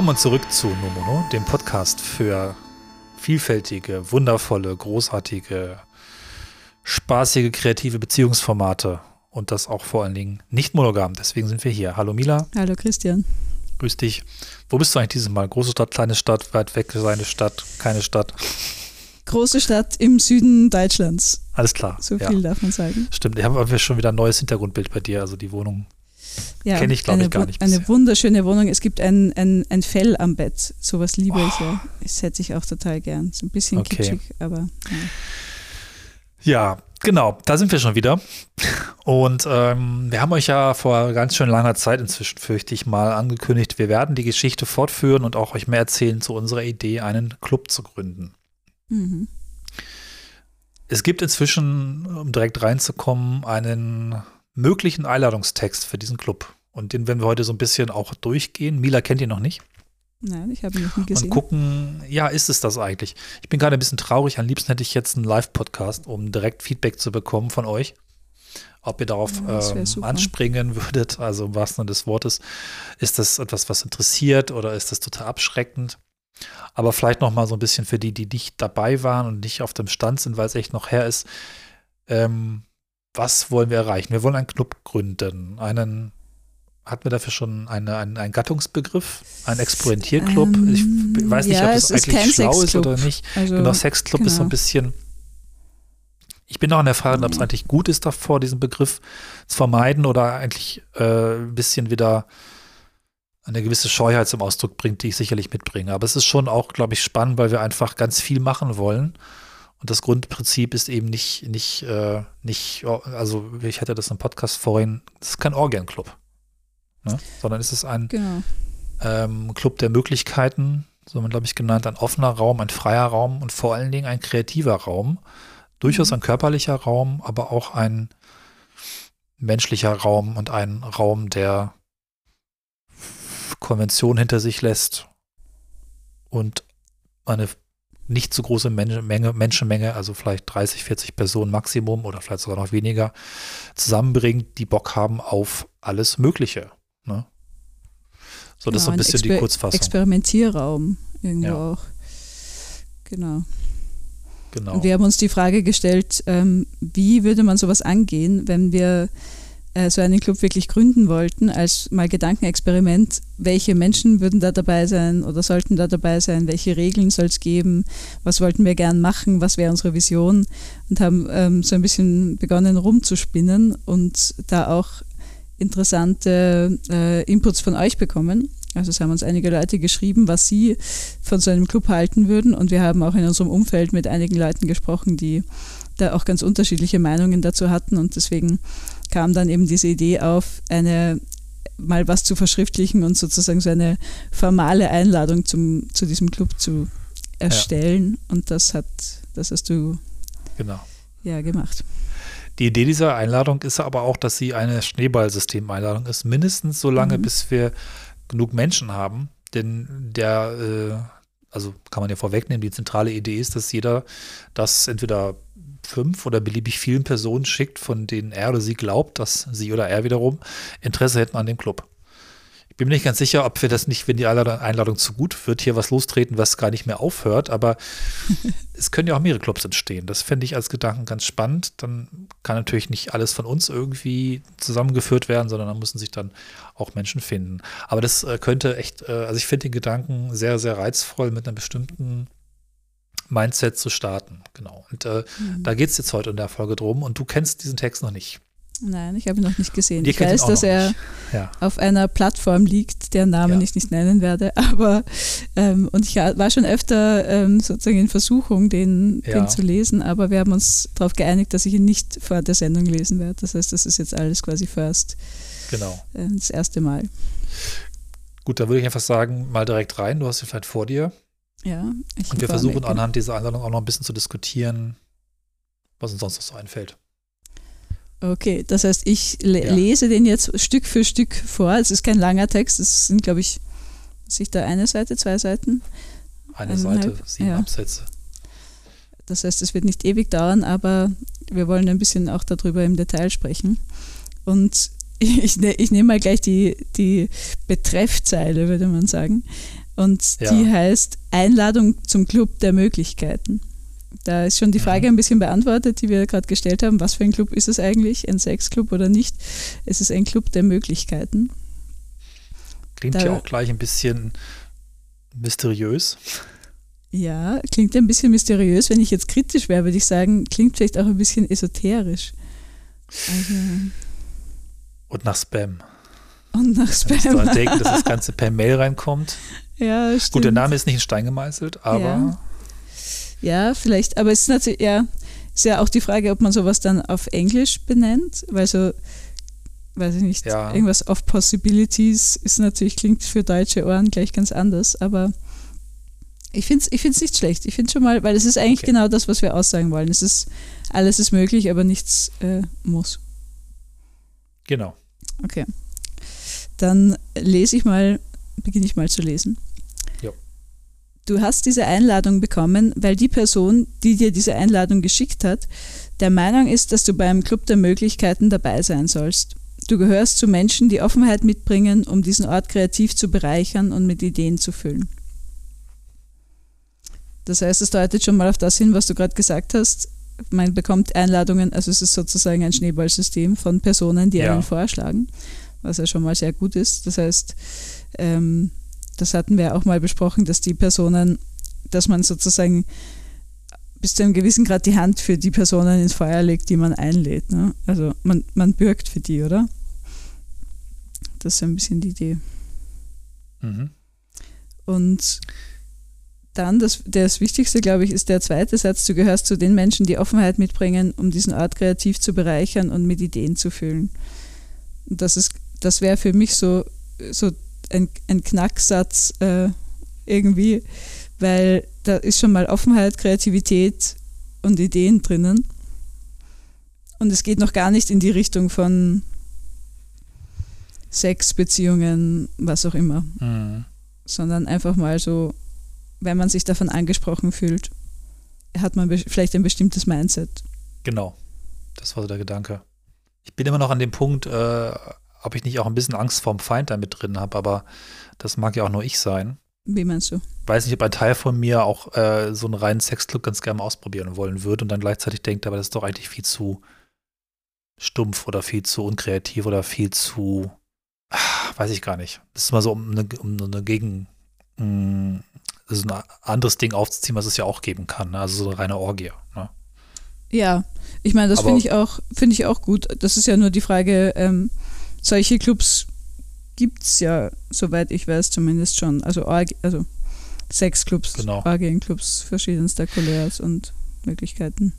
Willkommen zurück zu Nomono, dem Podcast für vielfältige, wundervolle, großartige, spaßige, kreative Beziehungsformate und das auch vor allen Dingen nicht monogam. Deswegen sind wir hier. Hallo Mila. Hallo Christian. Grüß dich. Wo bist du eigentlich dieses Mal? Große Stadt, kleine Stadt, weit weg, seine Stadt, keine Stadt? Große Stadt im Süden Deutschlands. Alles klar. So viel ja. darf man sagen. Stimmt, ich habe schon wieder ein neues Hintergrundbild bei dir, also die Wohnung ja, Kenne ich, glaube ich, gar nicht. Eine bisher. wunderschöne Wohnung. Es gibt ein, ein, ein Fell am Bett. Sowas liebe oh. ich ja. Das hätte ich auch total gern. So ein bisschen okay. kitschig, aber. Ja. ja. genau. Da sind wir schon wieder. Und ähm, wir haben euch ja vor ganz schön langer Zeit inzwischen, fürchte ich mal, angekündigt, wir werden die Geschichte fortführen und auch euch mehr erzählen zu unserer Idee, einen Club zu gründen. Mhm. Es gibt inzwischen, um direkt reinzukommen, einen möglichen Einladungstext für diesen Club. Und den werden wir heute so ein bisschen auch durchgehen. Mila kennt ihn noch nicht. Nein, ich habe ihn noch nie gesehen. Und gucken, ja, ist es das eigentlich? Ich bin gerade ein bisschen traurig. Am liebsten hätte ich jetzt einen Live-Podcast, um direkt Feedback zu bekommen von euch. Ob ihr darauf ja, ähm, anspringen würdet, also im wahrsten Sinne des Wortes. Ist das etwas, was interessiert oder ist das total abschreckend? Aber vielleicht noch mal so ein bisschen für die, die nicht dabei waren und nicht auf dem Stand sind, weil es echt noch her ist. Ähm, was wollen wir erreichen? Wir wollen einen Club gründen, einen hatten wir dafür schon eine, einen, einen Gattungsbegriff, einen Experimentierclub? Ähm, ich weiß nicht, ja, ob das eigentlich schlau ist oder nicht. Also, genau, Sexclub genau. ist so ein genau. bisschen. Ich bin auch in der Frage, ob es eigentlich gut ist, davor diesen Begriff zu vermeiden oder eigentlich äh, ein bisschen wieder eine gewisse Scheuheit zum Ausdruck bringt, die ich sicherlich mitbringe. Aber es ist schon auch, glaube ich, spannend, weil wir einfach ganz viel machen wollen und das Grundprinzip ist eben nicht, nicht, äh, nicht, also ich hatte das im Podcast vorhin, es ist kein Orgienclub, ne? sondern es ist ein genau. ähm, Club der Möglichkeiten, so wir, glaube ich, genannt, ein offener Raum, ein freier Raum und vor allen Dingen ein kreativer Raum. Durchaus mhm. ein körperlicher Raum, aber auch ein menschlicher Raum und ein Raum, der Konvention hinter sich lässt und eine nicht zu große Menge, Menschenmenge, also vielleicht 30, 40 Personen Maximum oder vielleicht sogar noch weniger, zusammenbringt, die Bock haben auf alles Mögliche. Ne? So, das ist so ein bisschen Exper die Kurzfassung. Experimentierraum irgendwo ja. auch. Genau. Genau. Und wir haben uns die Frage gestellt, ähm, wie würde man sowas angehen, wenn wir so einen Club wirklich gründen wollten, als mal Gedankenexperiment, welche Menschen würden da dabei sein oder sollten da dabei sein, welche Regeln soll es geben, was wollten wir gern machen, was wäre unsere Vision und haben ähm, so ein bisschen begonnen rumzuspinnen und da auch interessante äh, Inputs von euch bekommen. Also es haben uns einige Leute geschrieben, was sie von so einem Club halten würden und wir haben auch in unserem Umfeld mit einigen Leuten gesprochen, die da auch ganz unterschiedliche Meinungen dazu hatten und deswegen kam dann eben diese Idee auf, eine mal was zu verschriftlichen und sozusagen so eine formale Einladung zum, zu diesem Club zu erstellen. Ja. Und das hat, das hast du genau. ja gemacht. Die Idee dieser Einladung ist aber auch, dass sie eine Schneeballsystem-Einladung ist, mindestens so lange, mhm. bis wir genug Menschen haben. Denn der, äh, also kann man ja vorwegnehmen, die zentrale Idee ist, dass jeder das entweder fünf oder beliebig vielen Personen schickt, von denen er oder sie glaubt, dass sie oder er wiederum Interesse hätten an dem Club. Ich bin mir nicht ganz sicher, ob wir das nicht, wenn die Einladung zu gut wird, hier was lostreten, was gar nicht mehr aufhört, aber es können ja auch mehrere Clubs entstehen. Das fände ich als Gedanken ganz spannend. Dann kann natürlich nicht alles von uns irgendwie zusammengeführt werden, sondern da müssen sich dann auch Menschen finden. Aber das äh, könnte echt, äh, also ich finde den Gedanken sehr, sehr reizvoll mit einer bestimmten Mindset zu starten. Genau. Und äh, mhm. da geht es jetzt heute in der Folge drum. Und du kennst diesen Text noch nicht. Nein, ich habe ihn noch nicht gesehen. Ich weiß, dass er ja. auf einer Plattform liegt, deren Namen ja. ich nicht nennen werde. Aber ähm, und ich war schon öfter ähm, sozusagen in Versuchung, den, ja. den zu lesen, aber wir haben uns darauf geeinigt, dass ich ihn nicht vor der Sendung lesen werde. Das heißt, das ist jetzt alles quasi first. Genau. Äh, das erste Mal. Gut, da würde ich einfach sagen, mal direkt rein. Du hast ihn vielleicht vor dir. Ja. Und wir versuchen anhand dieser Einladung auch noch ein bisschen zu diskutieren, was uns sonst noch so einfällt. Okay, das heißt, ich le ja. lese den jetzt Stück für Stück vor. Es ist kein langer Text, es sind, glaube ich, sich da eine Seite, zwei Seiten. Eine Seite, sieben ja. Absätze. Das heißt, es wird nicht ewig dauern, aber wir wollen ein bisschen auch darüber im Detail sprechen. Und ich, ne, ich nehme mal gleich die, die Betreffzeile, würde man sagen. Und ja. die heißt Einladung zum Club der Möglichkeiten. Da ist schon die Frage mhm. ein bisschen beantwortet, die wir gerade gestellt haben. Was für ein Club ist es eigentlich? Ein Sexclub oder nicht? Es ist ein Club der Möglichkeiten. Klingt da, ja auch gleich ein bisschen mysteriös. Ja, klingt ein bisschen mysteriös. Wenn ich jetzt kritisch wäre, würde ich sagen, klingt vielleicht auch ein bisschen esoterisch. Also, und nach Spam. Und nach Spam. Wenn daran denken, dass das Ganze per Mail reinkommt. Ja, stimmt. Gut, der Name ist nicht in Stein gemeißelt, aber. Ja, ja vielleicht. Aber es ist natürlich, ja, ist ja auch die Frage, ob man sowas dann auf Englisch benennt, weil so, weiß ich nicht, ja. irgendwas of Possibilities ist natürlich, klingt für deutsche Ohren gleich ganz anders, aber ich finde es ich find's nicht schlecht. Ich finde schon mal, weil es ist eigentlich okay. genau das, was wir aussagen wollen. Es ist, alles ist möglich, aber nichts äh, muss. Genau. Okay. Dann lese ich mal, beginne ich mal zu lesen. Du hast diese Einladung bekommen, weil die Person, die dir diese Einladung geschickt hat, der Meinung ist, dass du beim Club der Möglichkeiten dabei sein sollst. Du gehörst zu Menschen, die Offenheit mitbringen, um diesen Ort kreativ zu bereichern und mit Ideen zu füllen. Das heißt, es deutet schon mal auf das hin, was du gerade gesagt hast. Man bekommt Einladungen, also es ist sozusagen ein Schneeballsystem von Personen, die ja. einen vorschlagen, was ja schon mal sehr gut ist. Das heißt, ähm, das hatten wir auch mal besprochen, dass die Personen, dass man sozusagen bis zu einem gewissen Grad die Hand für die Personen ins Feuer legt, die man einlädt. Ne? Also man, man bürgt für die, oder? Das ist ein bisschen die Idee. Mhm. Und dann, das, das Wichtigste, glaube ich, ist der zweite Satz, du gehörst zu den Menschen, die Offenheit mitbringen, um diesen Ort kreativ zu bereichern und mit Ideen zu füllen. Und das, das wäre für mich so, so ein, ein Knacksatz äh, irgendwie, weil da ist schon mal Offenheit, Kreativität und Ideen drinnen. Und es geht noch gar nicht in die Richtung von Sex, Beziehungen, was auch immer. Mhm. Sondern einfach mal so wenn man sich davon angesprochen fühlt, hat man vielleicht ein bestimmtes Mindset. Genau, das war so der Gedanke. Ich bin immer noch an dem Punkt, äh, ob ich nicht auch ein bisschen Angst vorm Feind damit drin habe, aber das mag ja auch nur ich sein. Wie meinst du? Weiß nicht, ob ein Teil von mir auch äh, so einen reinen Sexclub ganz gerne mal ausprobieren wollen würde und dann gleichzeitig denkt, aber das ist doch eigentlich viel zu stumpf oder viel zu unkreativ oder viel zu, ach, weiß ich gar nicht. Das ist mal so um eine, um eine Gegen, mh, mm, so ein anderes Ding aufzuziehen, was es ja auch geben kann. Ne? Also so eine reine Orgie. Ne? Ja, ich meine, das finde ich auch, finde ich auch gut. Das ist ja nur die Frage, ähm, solche Clubs gibt es ja, soweit ich weiß, zumindest schon. Also, also Sexclubs, genau. Orgienclubs verschiedenster Couleurs und Möglichkeiten.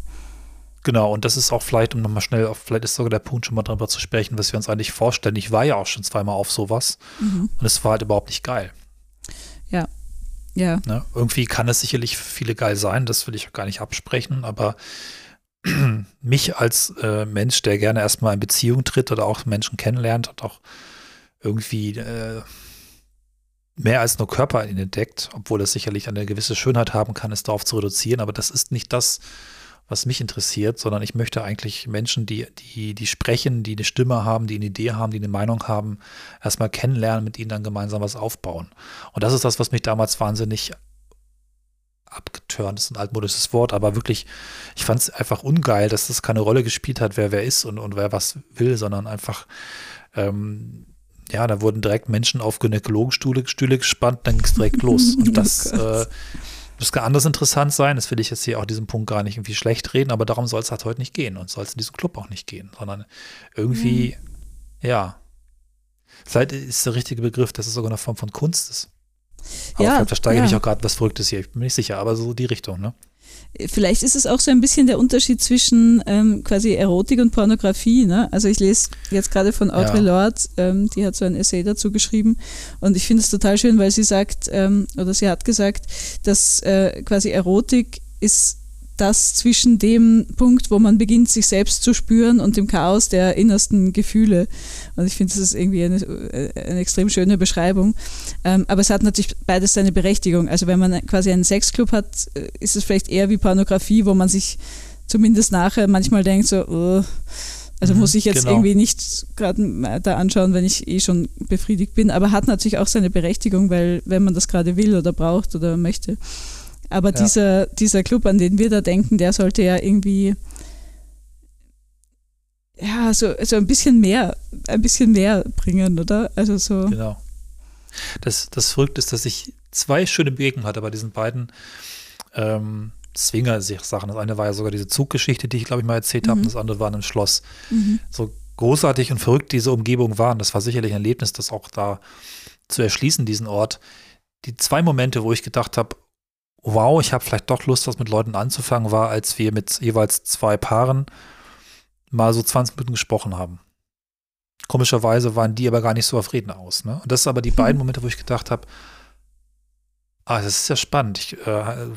Genau, und das ist auch vielleicht, um nochmal schnell, auf, vielleicht ist sogar der Punkt, schon mal darüber zu sprechen, was wir uns eigentlich vorstellen. Ich war ja auch schon zweimal auf sowas mhm. und es war halt überhaupt nicht geil. Ja, ja. Ne? Irgendwie kann es sicherlich für viele geil sein, das will ich auch gar nicht absprechen, aber mich als äh, Mensch, der gerne erstmal in Beziehung tritt oder auch Menschen kennenlernt und auch irgendwie äh, mehr als nur Körper entdeckt, obwohl das sicherlich eine gewisse Schönheit haben kann, es darauf zu reduzieren, aber das ist nicht das, was mich interessiert, sondern ich möchte eigentlich Menschen, die, die, die sprechen, die eine Stimme haben, die eine Idee haben, die eine Meinung haben, erstmal kennenlernen, mit ihnen dann gemeinsam was aufbauen. Und das ist das, was mich damals wahnsinnig abgeturnt ist ein altmodisches Wort, aber wirklich, ich fand es einfach ungeil, dass das keine Rolle gespielt hat, wer wer ist und, und wer was will, sondern einfach, ähm, ja, da wurden direkt Menschen auf Gynäkologenstühle Stühle gespannt, dann ging es direkt los. Und das, oh äh, das kann anders interessant sein, das will ich jetzt hier auch diesen Punkt gar nicht irgendwie schlecht reden, aber darum soll es halt heute nicht gehen und soll es in diesem Club auch nicht gehen, sondern irgendwie, mhm. ja, vielleicht ist der richtige Begriff, dass es sogar eine Form von Kunst ist. Aber ja, vielleicht versteige ja. ich auch gerade was Verrücktes hier, ich bin mir nicht sicher, aber so die Richtung, ne? Vielleicht ist es auch so ein bisschen der Unterschied zwischen ähm, quasi Erotik und Pornografie. Ne? Also ich lese jetzt gerade von Audre ja. Lorde, ähm, die hat so ein Essay dazu geschrieben und ich finde es total schön, weil sie sagt, ähm, oder sie hat gesagt, dass äh, quasi Erotik ist das zwischen dem Punkt, wo man beginnt, sich selbst zu spüren und dem Chaos der innersten Gefühle. Und ich finde, das ist irgendwie eine, eine extrem schöne Beschreibung. Ähm, aber es hat natürlich beides seine Berechtigung. Also wenn man quasi einen Sexclub hat, äh, ist es vielleicht eher wie Pornografie, wo man sich zumindest nachher manchmal denkt, so, oh, Also mhm, muss ich jetzt genau. irgendwie nicht gerade da anschauen, wenn ich eh schon befriedigt bin, aber hat natürlich auch seine Berechtigung, weil wenn man das gerade will oder braucht oder möchte. Aber ja. dieser, dieser Club, an den wir da denken, der sollte ja irgendwie ja, so, so ein bisschen mehr, ein bisschen mehr bringen, oder? Also so. Genau. Das, das Verrückte ist, dass ich zwei schöne Begegnungen hatte bei diesen beiden ähm, Swinger-Sachen. Das eine war ja sogar diese Zuggeschichte, die ich glaube ich mal erzählt habe, mhm. und das andere war ein Schloss. Mhm. So großartig und verrückt diese Umgebung waren. Das war sicherlich ein Erlebnis, das auch da zu erschließen, diesen Ort. Die zwei Momente, wo ich gedacht habe, wow, ich habe vielleicht doch Lust, was mit Leuten anzufangen, war, als wir mit jeweils zwei Paaren mal so 20 Minuten gesprochen haben. Komischerweise waren die aber gar nicht so auf Reden aus. Ne? Und das sind aber die hm. beiden Momente, wo ich gedacht habe, ah, das ist ja spannend. Ich, äh,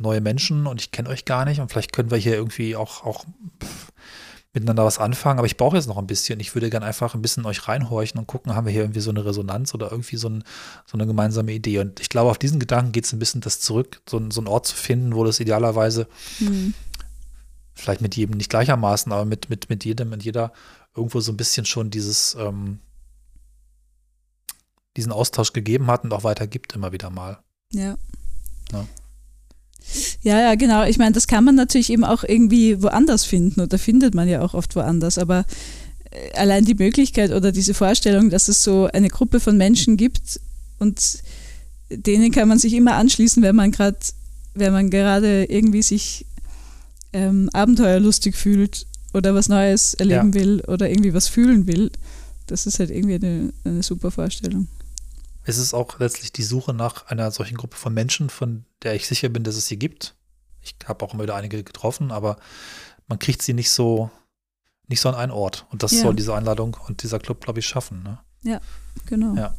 neue Menschen und ich kenne euch gar nicht und vielleicht können wir hier irgendwie auch, auch pff, miteinander was anfangen, aber ich brauche jetzt noch ein bisschen. Ich würde gerne einfach ein bisschen euch reinhorchen und gucken, haben wir hier irgendwie so eine Resonanz oder irgendwie so, ein, so eine gemeinsame Idee. Und ich glaube, auf diesen Gedanken geht es ein bisschen, das zurück, so, so einen Ort zu finden, wo das idealerweise mhm. vielleicht mit jedem nicht gleichermaßen, aber mit, mit, mit jedem und jeder irgendwo so ein bisschen schon dieses, ähm, diesen Austausch gegeben hat und auch weiter gibt immer wieder mal. Ja. ja. Ja, ja, genau. Ich meine, das kann man natürlich eben auch irgendwie woanders finden oder findet man ja auch oft woanders. Aber äh, allein die Möglichkeit oder diese Vorstellung, dass es so eine Gruppe von Menschen gibt und denen kann man sich immer anschließen, wenn man gerade, wenn man gerade irgendwie sich ähm, abenteuerlustig fühlt oder was Neues erleben ja. will oder irgendwie was fühlen will. Das ist halt irgendwie eine, eine super Vorstellung es ist auch letztlich die Suche nach einer solchen Gruppe von Menschen, von der ich sicher bin, dass es sie gibt. Ich habe auch immer wieder einige getroffen, aber man kriegt sie nicht so, nicht so an einen Ort. Und das ja. soll diese Einladung und dieser Club, glaube ich, schaffen. Ne? Ja, genau. Ja.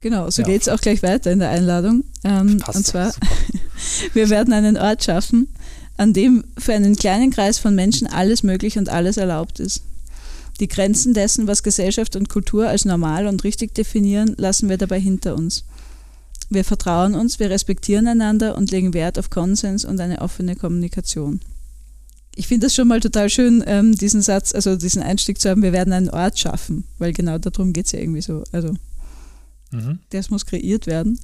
Genau, so ja. geht es auch gleich weiter in der Einladung. Ähm, und zwar, wir werden einen Ort schaffen, an dem für einen kleinen Kreis von Menschen alles möglich und alles erlaubt ist. Die Grenzen dessen, was Gesellschaft und Kultur als normal und richtig definieren, lassen wir dabei hinter uns. Wir vertrauen uns, wir respektieren einander und legen Wert auf Konsens und eine offene Kommunikation. Ich finde das schon mal total schön, ähm, diesen Satz, also diesen Einstieg zu haben, wir werden einen Ort schaffen, weil genau darum geht es ja irgendwie so. Also mhm. das muss kreiert werden.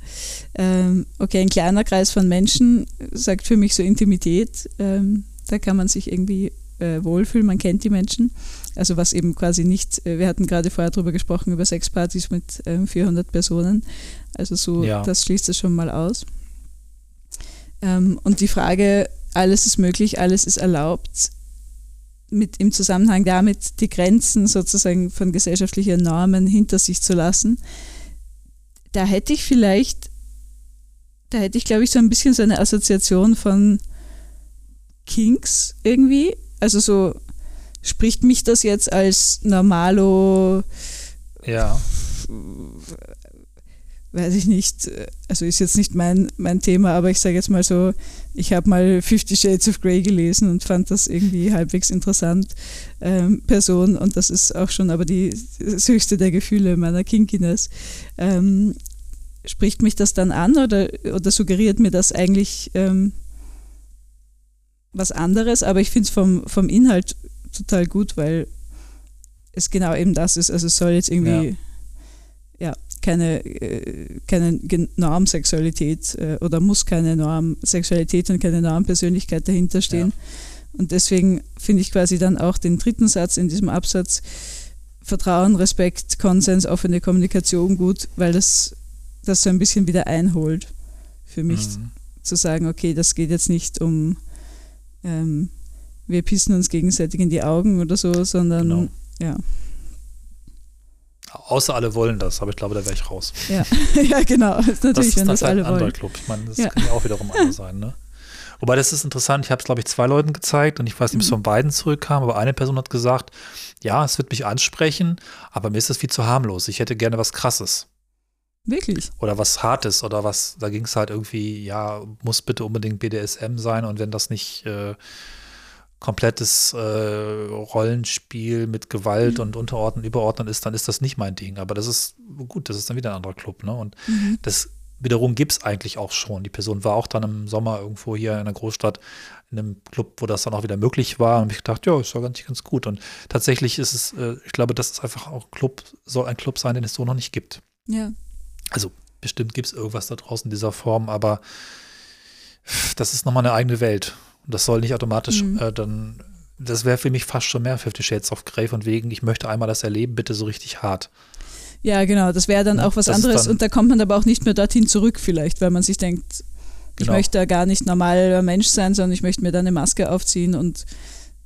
Ähm, okay, ein kleiner Kreis von Menschen sagt für mich so Intimität. Ähm, da kann man sich irgendwie äh, wohlfühlen, man kennt die Menschen. Also was eben quasi nicht, äh, wir hatten gerade vorher darüber gesprochen, über Sexpartys mit äh, 400 Personen. Also so, ja. das schließt es schon mal aus. Ähm, und die Frage, alles ist möglich, alles ist erlaubt, mit im Zusammenhang damit die Grenzen sozusagen von gesellschaftlichen Normen hinter sich zu lassen, da hätte ich vielleicht, da hätte ich glaube ich so ein bisschen so eine Assoziation von Kinks irgendwie, also so, spricht mich das jetzt als Normalo? Ja. Weiß ich nicht, also ist jetzt nicht mein, mein Thema, aber ich sage jetzt mal so, ich habe mal Fifty Shades of Grey gelesen und fand das irgendwie halbwegs interessant, ähm, Person, und das ist auch schon aber die, das höchste der Gefühle meiner Kinkiness. Ähm, spricht mich das dann an oder, oder suggeriert mir das eigentlich ähm, was anderes, aber ich finde es vom, vom Inhalt total gut, weil es genau eben das ist. Also es soll jetzt irgendwie ja, ja keine, äh, keine Normsexualität äh, oder muss keine Normsexualität und keine Normpersönlichkeit dahinter stehen. Ja. Und deswegen finde ich quasi dann auch den dritten Satz in diesem Absatz Vertrauen, Respekt, Konsens, offene Kommunikation gut, weil das das so ein bisschen wieder einholt für mich mhm. zu sagen, okay, das geht jetzt nicht um ähm, wir pissen uns gegenseitig in die Augen oder so, sondern genau. ja. Außer alle wollen das, aber ich glaube, da wäre ich raus. Ja, ja genau. Das ist natürlich, das ist wenn das halt alle ein anderer wollen. Club. Ich meine, das ja. kann ja auch wiederum anders sein, ne? Wobei, das ist interessant. Ich habe es, glaube ich, zwei Leuten gezeigt und ich weiß nicht, ob es mhm. von beiden zurückkam, aber eine Person hat gesagt, ja, es wird mich ansprechen, aber mir ist das viel zu harmlos. Ich hätte gerne was Krasses. Wirklich? Oder was Hartes oder was, da ging es halt irgendwie, ja, muss bitte unbedingt BDSM sein und wenn das nicht äh, komplettes äh, Rollenspiel mit Gewalt mhm. und Unterordnen, Überordnen ist, dann ist das nicht mein Ding. Aber das ist gut, das ist dann wieder ein anderer Club. Ne? Und mhm. das wiederum gibt es eigentlich auch schon. Die Person war auch dann im Sommer irgendwo hier in einer Großstadt in einem Club, wo das dann auch wieder möglich war. Und ich gedacht, ja, ist doch ganz, ganz gut. Und tatsächlich ist es, äh, ich glaube, das ist einfach auch Club, soll ein Club sein, den es so noch nicht gibt. Ja. Also bestimmt gibt es irgendwas da draußen in dieser Form, aber das ist nochmal eine eigene Welt. Und das soll nicht automatisch mhm. äh, dann, das wäre für mich fast schon mehr Fifty Shades of Grey von wegen, ich möchte einmal das erleben, bitte so richtig hart. Ja, genau, das wäre dann ja, auch was anderes und da kommt man aber auch nicht mehr dorthin zurück vielleicht, weil man sich denkt, ich genau. möchte da gar nicht normaler Mensch sein, sondern ich möchte mir dann eine Maske aufziehen und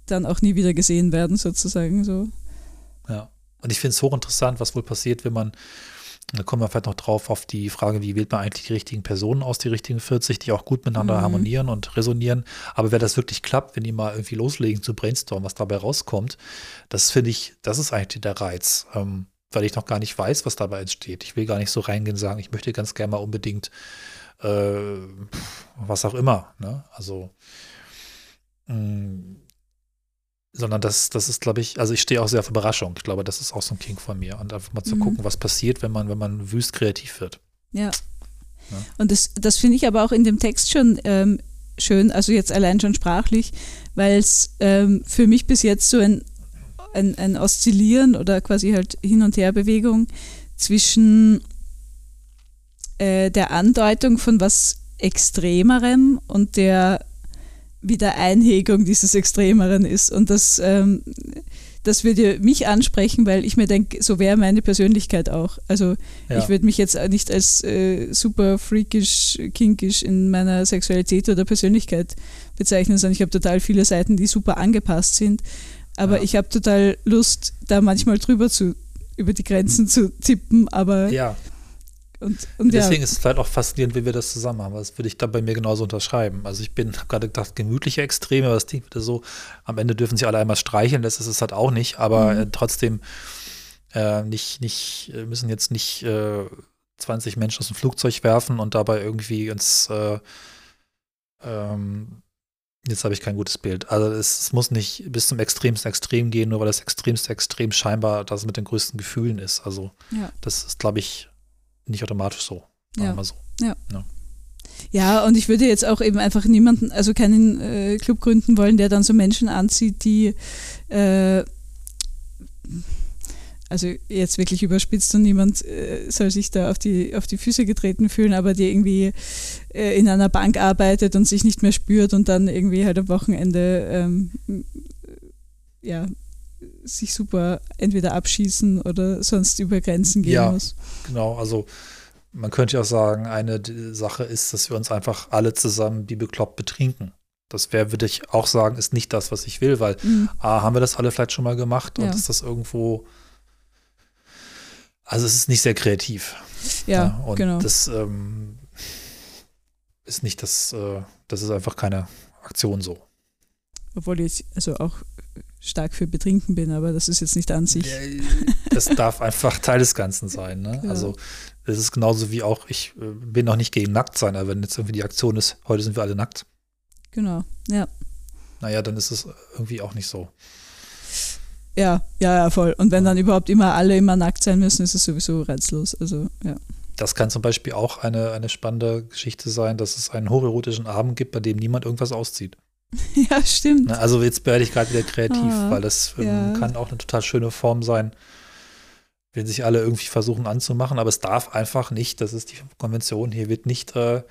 dann auch nie wieder gesehen werden, sozusagen so. Ja, und ich finde es hochinteressant, was wohl passiert, wenn man da kommen wir vielleicht noch drauf auf die Frage, wie wählt man eigentlich die richtigen Personen aus, die richtigen 40, die auch gut miteinander mhm. harmonieren und resonieren. Aber wer das wirklich klappt, wenn die mal irgendwie loslegen zu brainstormen, was dabei rauskommt, das finde ich, das ist eigentlich der Reiz. Ähm, weil ich noch gar nicht weiß, was dabei entsteht. Ich will gar nicht so reingehen und sagen, ich möchte ganz gerne mal unbedingt äh, was auch immer. Ne? Also mh, mm, sondern das, das ist, glaube ich, also ich stehe auch sehr auf Überraschung. Ich glaube, das ist auch so ein King von mir. Und einfach mal zu mhm. gucken, was passiert, wenn man, wenn man wüst kreativ wird. Ja. ja. Und das, das finde ich aber auch in dem Text schon ähm, schön, also jetzt allein schon sprachlich, weil es ähm, für mich bis jetzt so ein, ein, ein Oszillieren oder quasi halt Hin- und Herbewegung zwischen äh, der Andeutung von was Extremerem und der Wiedereinhegung dieses Extremeren ist. Und das, ähm, das würde mich ansprechen, weil ich mir denke, so wäre meine Persönlichkeit auch. Also ja. ich würde mich jetzt nicht als äh, super freakish, kinkisch in meiner Sexualität oder Persönlichkeit bezeichnen, sondern ich habe total viele Seiten, die super angepasst sind. Aber ja. ich habe total Lust, da manchmal drüber zu, über die Grenzen zu tippen, aber ja. Und, und Deswegen ja. ist es vielleicht auch faszinierend, wie wir das zusammen haben. Das würde ich da bei mir genauso unterschreiben. Also ich bin, habe gerade gedacht, gemütliche Extreme, aber das klingt wieder so, am Ende dürfen sich alle einmal streicheln, das ist es halt auch nicht, aber mhm. äh, trotzdem äh, nicht, nicht, äh, müssen jetzt nicht äh, 20 Menschen aus dem Flugzeug werfen und dabei irgendwie ins äh, ähm, Jetzt habe ich kein gutes Bild. Also es, es, muss nicht bis zum extremsten Extrem gehen, nur weil das extremste Extrem scheinbar das mit den größten Gefühlen ist. Also ja. das ist, glaube ich, nicht automatisch so. Ja. So. Ja. ja. Ja, und ich würde jetzt auch eben einfach niemanden, also keinen äh, Club gründen wollen, der dann so Menschen anzieht, die äh, also jetzt wirklich überspitzt und niemand äh, soll sich da auf die, auf die Füße getreten fühlen, aber die irgendwie äh, in einer Bank arbeitet und sich nicht mehr spürt und dann irgendwie halt am Wochenende ähm, ja, sich super entweder abschießen oder sonst über Grenzen gehen ja, muss. Genau, also man könnte ja auch sagen, eine Sache ist, dass wir uns einfach alle zusammen wie bekloppt betrinken. Das wäre, würde ich auch sagen, ist nicht das, was ich will, weil mhm. A, haben wir das alle vielleicht schon mal gemacht und ja. ist das irgendwo, also es ist nicht sehr kreativ. Ja, ja und genau. das ähm, ist nicht das, äh, das ist einfach keine Aktion so. Obwohl ich also auch stark für Betrinken bin, aber das ist jetzt nicht an sich. Das darf einfach Teil des Ganzen sein. Ne? Ja. Also es ist genauso wie auch, ich äh, bin noch nicht gegen nackt sein, aber wenn jetzt irgendwie die Aktion ist, heute sind wir alle nackt. Genau, ja. Naja, dann ist es irgendwie auch nicht so. Ja, ja, ja, voll. Und wenn dann überhaupt immer alle immer nackt sein müssen, ist es sowieso reizlos. Also, ja. Das kann zum Beispiel auch eine, eine spannende Geschichte sein, dass es einen hocherotischen Abend gibt, bei dem niemand irgendwas auszieht. Ja, stimmt. Also jetzt werde ich gerade wieder kreativ, ah, weil das ähm, ja. kann auch eine total schöne Form sein, wenn sich alle irgendwie versuchen anzumachen, aber es darf einfach nicht, das ist die Konvention, hier wird nicht äh,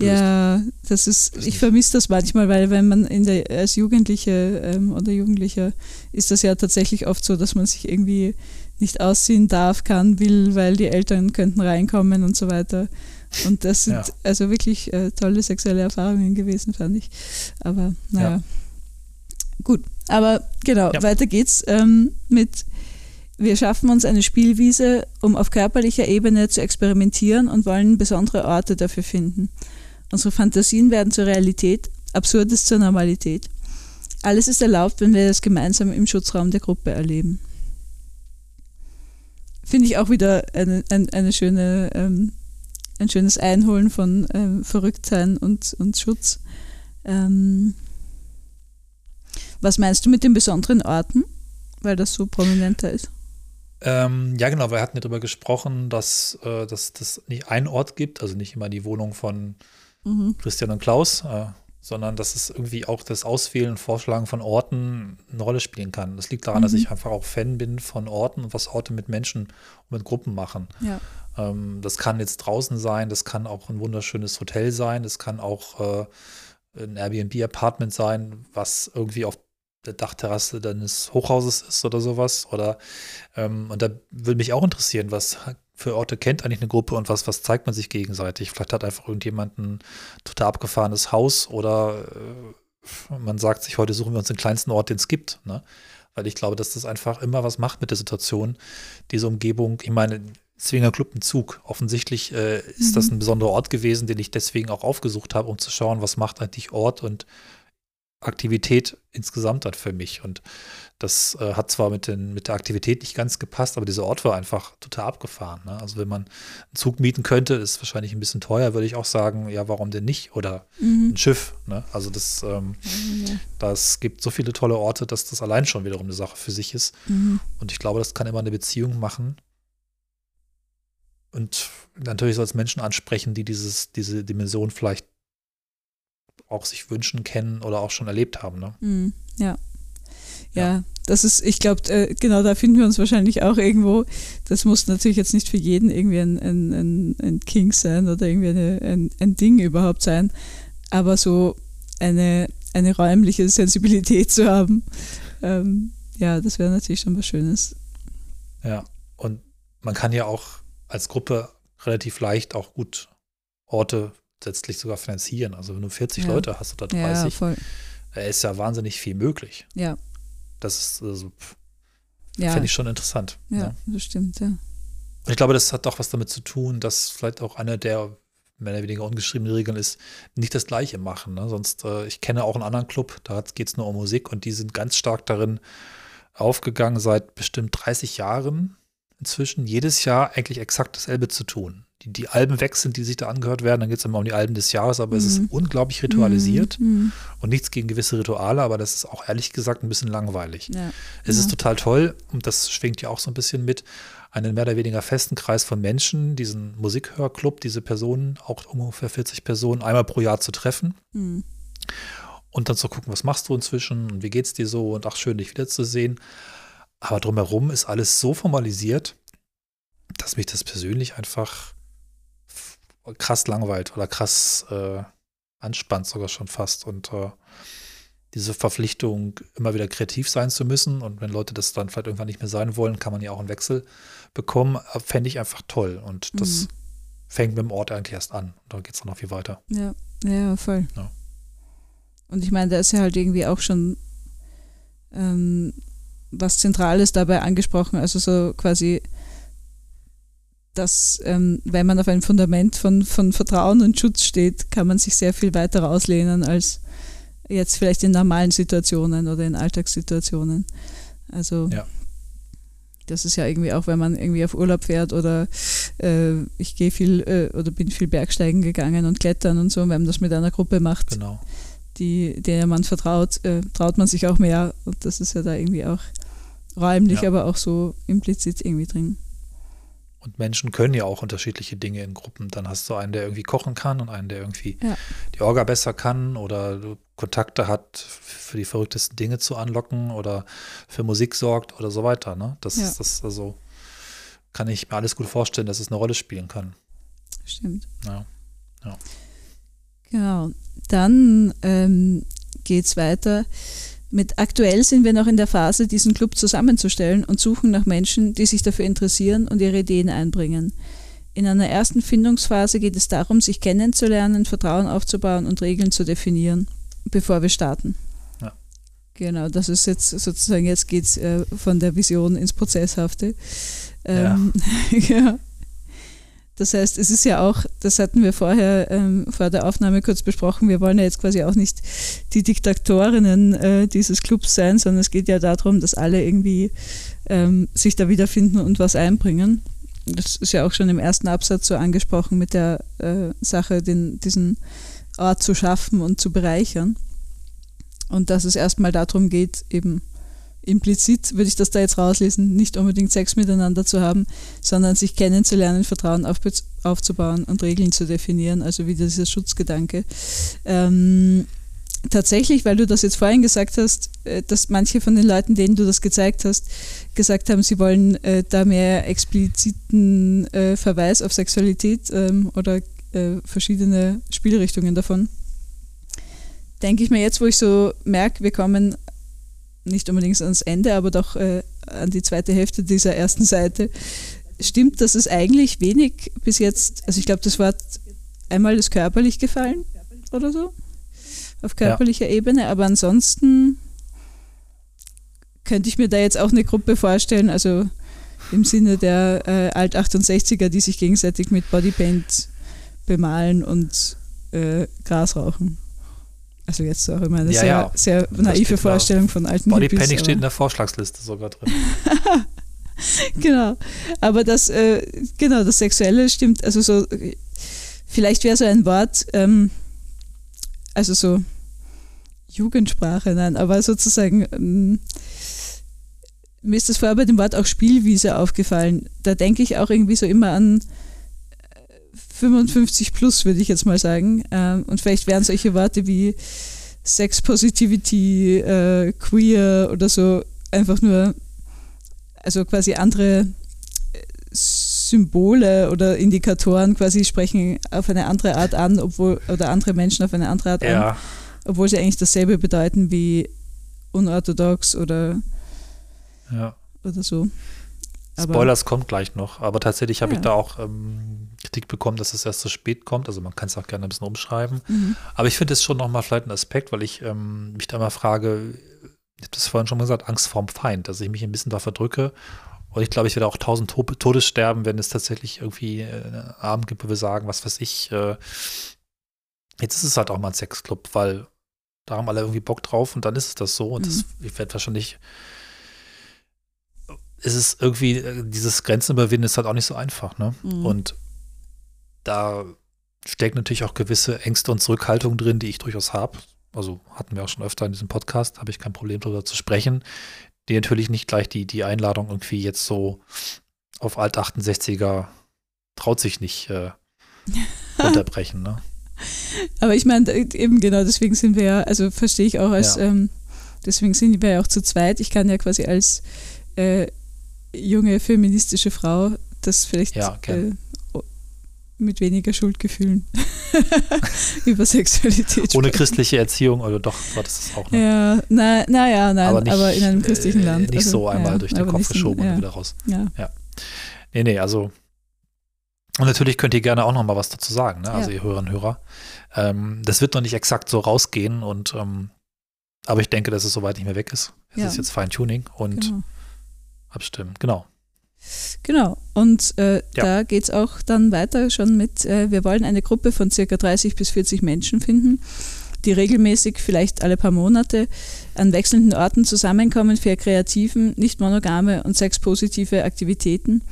Ja, das ist, ich vermisse das manchmal, weil wenn man in der, als Jugendliche ähm, oder Jugendlicher ist das ja tatsächlich oft so, dass man sich irgendwie nicht ausziehen darf, kann, will, weil die Eltern könnten reinkommen und so weiter. Und das sind ja. also wirklich äh, tolle sexuelle Erfahrungen gewesen, fand ich. Aber naja. Ja. Gut, aber genau, ja. weiter geht's ähm, mit wir schaffen uns eine Spielwiese, um auf körperlicher Ebene zu experimentieren und wollen besondere Orte dafür finden. Unsere Fantasien werden zur Realität, Absurdes zur Normalität. Alles ist erlaubt, wenn wir das gemeinsam im Schutzraum der Gruppe erleben. Finde ich auch wieder eine, eine, eine schöne ähm, ein schönes Einholen von ähm, Verrücktsein und, und Schutz. Ähm, was meinst du mit den besonderen Orten, weil das so prominenter ist? Ähm, ja, genau, wir hatten ja darüber gesprochen, dass äh, das nicht einen Ort gibt, also nicht immer die Wohnung von mhm. Christian und Klaus, äh, sondern dass es irgendwie auch das Auswählen und Vorschlagen von Orten eine Rolle spielen kann. Das liegt daran, mhm. dass ich einfach auch Fan bin von Orten und was Orte mit Menschen und mit Gruppen machen. Ja. Ähm, das kann jetzt draußen sein, das kann auch ein wunderschönes Hotel sein, das kann auch äh, ein Airbnb-Apartment sein, was irgendwie auf der Dachterrasse deines Hochhauses ist oder sowas. Oder ähm, und da würde mich auch interessieren, was für Orte kennt eigentlich eine Gruppe und was, was zeigt man sich gegenseitig? Vielleicht hat einfach irgendjemand ein total abgefahrenes Haus oder äh, man sagt sich, heute suchen wir uns den kleinsten Ort, den es gibt. Ne? Weil ich glaube, dass das einfach immer was macht mit der Situation, diese Umgebung. Ich meine, Zwinger Club ein Zug. Offensichtlich äh, ist mhm. das ein besonderer Ort gewesen, den ich deswegen auch aufgesucht habe, um zu schauen, was macht eigentlich Ort und Aktivität insgesamt hat für mich. Und das äh, hat zwar mit, den, mit der Aktivität nicht ganz gepasst, aber dieser Ort war einfach total abgefahren. Ne? Also wenn man einen Zug mieten könnte, ist wahrscheinlich ein bisschen teuer, würde ich auch sagen, ja, warum denn nicht? Oder mhm. ein Schiff. Ne? Also das, ähm, mhm. das gibt so viele tolle Orte, dass das allein schon wiederum eine Sache für sich ist. Mhm. Und ich glaube, das kann immer eine Beziehung machen. Und natürlich soll es Menschen ansprechen, die dieses, diese Dimension vielleicht auch sich wünschen, kennen oder auch schon erlebt haben. Ne? Mm, ja. Ja. das ist, ich glaube, äh, genau da finden wir uns wahrscheinlich auch irgendwo. Das muss natürlich jetzt nicht für jeden irgendwie ein, ein, ein, ein King sein oder irgendwie eine, ein, ein Ding überhaupt sein, aber so eine, eine räumliche Sensibilität zu haben, ähm, ja, das wäre natürlich schon was Schönes. Ja, und man kann ja auch als Gruppe relativ leicht auch gut Orte letztlich sogar finanzieren. Also wenn du 40 ja. Leute hast oder 30, ja, äh, ist ja wahnsinnig viel möglich. Ja. Das ist also, ja. finde ich schon interessant. Ja, ja, das stimmt, ja. Und ich glaube, das hat auch was damit zu tun, dass vielleicht auch einer der mehr oder weniger ungeschriebenen Regeln ist, nicht das Gleiche machen. Ne? Sonst, äh, ich kenne auch einen anderen Club, da geht es nur um Musik und die sind ganz stark darin aufgegangen, seit bestimmt 30 Jahren inzwischen jedes Jahr eigentlich exakt dasselbe zu tun die, die Alben sind, die sich da angehört werden. Dann geht es immer um die Alben des Jahres, aber mhm. es ist mhm. unglaublich ritualisiert mhm. und nichts gegen gewisse Rituale, aber das ist auch ehrlich gesagt ein bisschen langweilig. Ja. Es ja. ist total toll und das schwingt ja auch so ein bisschen mit, einen mehr oder weniger festen Kreis von Menschen, diesen Musikhörclub, diese Personen, auch ungefähr 40 Personen, einmal pro Jahr zu treffen. Mhm. Und dann zu gucken, was machst du inzwischen und wie geht's dir so und ach, schön, dich wiederzusehen. Aber drumherum ist alles so formalisiert, dass mich das persönlich einfach krass langweilt oder krass äh, anspannt sogar schon fast. Und äh, diese Verpflichtung, immer wieder kreativ sein zu müssen und wenn Leute das dann vielleicht irgendwann nicht mehr sein wollen, kann man ja auch einen Wechsel bekommen, äh, fände ich einfach toll. Und das mhm. fängt mit dem Ort eigentlich erst an. Und dann geht es noch viel weiter. Ja, ja, voll. Ja. Und ich meine, da ist ja halt irgendwie auch schon ähm, was Zentrales dabei angesprochen, also so quasi dass ähm, wenn man auf einem Fundament von, von Vertrauen und Schutz steht, kann man sich sehr viel weiter auslehnen als jetzt vielleicht in normalen Situationen oder in Alltagssituationen. Also ja. das ist ja irgendwie auch, wenn man irgendwie auf Urlaub fährt oder äh, ich gehe viel äh, oder bin viel Bergsteigen gegangen und klettern und so, wenn man das mit einer Gruppe macht, genau. Die, der man vertraut, äh, traut man sich auch mehr und das ist ja da irgendwie auch räumlich, ja. aber auch so implizit irgendwie drin. Und Menschen können ja auch unterschiedliche Dinge in Gruppen. Dann hast du einen, der irgendwie kochen kann und einen, der irgendwie ja. die Orga besser kann oder Kontakte hat, für die verrücktesten Dinge zu anlocken oder für Musik sorgt oder so weiter. Ne? Das ja. ist das, also kann ich mir alles gut vorstellen, dass es eine Rolle spielen kann. Stimmt. Ja. ja. Genau. Dann ähm, geht es weiter mit aktuell sind wir noch in der Phase, diesen Club zusammenzustellen und suchen nach Menschen, die sich dafür interessieren und ihre Ideen einbringen. In einer ersten Findungsphase geht es darum, sich kennenzulernen, Vertrauen aufzubauen und Regeln zu definieren, bevor wir starten. Ja. Genau, das ist jetzt sozusagen, jetzt geht es äh, von der Vision ins Prozesshafte. Ähm, ja. ja. Das heißt, es ist ja auch, das hatten wir vorher ähm, vor der Aufnahme kurz besprochen, wir wollen ja jetzt quasi auch nicht die Diktatorinnen äh, dieses Clubs sein, sondern es geht ja darum, dass alle irgendwie ähm, sich da wiederfinden und was einbringen. Das ist ja auch schon im ersten Absatz so angesprochen mit der äh, Sache, den, diesen Ort zu schaffen und zu bereichern. Und dass es erstmal darum geht, eben implizit würde ich das da jetzt rauslesen, nicht unbedingt Sex miteinander zu haben, sondern sich kennenzulernen, Vertrauen auf, aufzubauen und Regeln zu definieren, also wieder dieser Schutzgedanke. Ähm, tatsächlich, weil du das jetzt vorhin gesagt hast, äh, dass manche von den Leuten, denen du das gezeigt hast, gesagt haben, sie wollen äh, da mehr expliziten äh, Verweis auf Sexualität ähm, oder äh, verschiedene Spielrichtungen davon. Denke ich mir jetzt, wo ich so merke, wir kommen nicht unbedingt ans Ende, aber doch äh, an die zweite Hälfte dieser ersten Seite, stimmt, dass es eigentlich wenig bis jetzt, also ich glaube, das Wort einmal ist körperlich gefallen oder so, auf körperlicher ja. Ebene, aber ansonsten könnte ich mir da jetzt auch eine Gruppe vorstellen, also im Sinne der äh, Alt-68er, die sich gegenseitig mit Bodypaint bemalen und äh, Gras rauchen. Also jetzt auch immer eine ja, sehr, ja. sehr naive Vorstellung von alten Body Hippies, Panic steht in der Vorschlagsliste sogar drin. genau. Aber das, äh, genau, das Sexuelle stimmt, also so, vielleicht wäre so ein Wort, ähm, also so Jugendsprache, nein, aber sozusagen, ähm, mir ist das vorher bei dem Wort auch Spielwiese aufgefallen. Da denke ich auch irgendwie so immer an 55 plus, würde ich jetzt mal sagen. Ähm, und vielleicht wären solche Worte wie Sex Positivity, äh, Queer oder so einfach nur, also quasi andere äh, Symbole oder Indikatoren quasi sprechen auf eine andere Art an, obwohl, oder andere Menschen auf eine andere Art ja. an, obwohl sie eigentlich dasselbe bedeuten wie unorthodox oder, ja. oder so. Spoilers kommt gleich noch, aber tatsächlich habe ja. ich da auch ähm, Kritik bekommen, dass es erst zu spät kommt. Also man kann es auch gerne ein bisschen umschreiben. Mhm. Aber ich finde es schon nochmal vielleicht ein Aspekt, weil ich ähm, mich da mal frage, ich habe das vorhin schon mal gesagt, Angst vorm Feind, dass ich mich ein bisschen da verdrücke. Und ich glaube, ich werde auch tausend Todes sterben, wenn es tatsächlich irgendwie äh, einen Abend gibt, wo wir sagen, was weiß ich, äh, jetzt ist es halt auch mal ein Sexclub, weil da haben alle irgendwie Bock drauf und dann ist es das so. Und mhm. das, ich werde wahrscheinlich ist es irgendwie, äh, dieses Grenzen überwinden ist halt auch nicht so einfach, ne? Mhm. Und da steckt natürlich auch gewisse Ängste und Zurückhaltung drin, die ich durchaus habe. Also hatten wir auch schon öfter in diesem Podcast, habe ich kein Problem darüber zu sprechen, die natürlich nicht gleich die, die Einladung irgendwie jetzt so auf Alt 68er traut sich nicht äh, unterbrechen, ne? Aber ich meine, eben genau deswegen sind wir ja, also verstehe ich auch als, ja. ähm, deswegen sind wir ja auch zu zweit. Ich kann ja quasi als äh, junge feministische Frau das vielleicht ja, okay. äh, mit weniger Schuldgefühlen über Sexualität. Ohne christliche Erziehung, oder doch, war das auch noch. Ja, naja, na, nein, aber, nicht, aber, in einem christlichen äh, Land. Nicht also, so einmal ja, durch den Kopf geschoben ja. und wieder raus. Ja. ja. Nee, nee, also. Und natürlich könnt ihr gerne auch noch mal was dazu sagen, ne? also ihr Hörerinnen und Hörer. Ähm, das wird noch nicht exakt so rausgehen und ähm, aber ich denke, dass es soweit nicht mehr weg ist. Es ist jetzt Feintuning und genau abstimmen, genau. Genau, und äh, ja. da geht es auch dann weiter schon mit, äh, wir wollen eine Gruppe von circa 30 bis 40 Menschen finden, die regelmäßig, vielleicht alle paar Monate, an wechselnden Orten zusammenkommen für kreativen, nicht monogame und sexpositive Aktivitäten,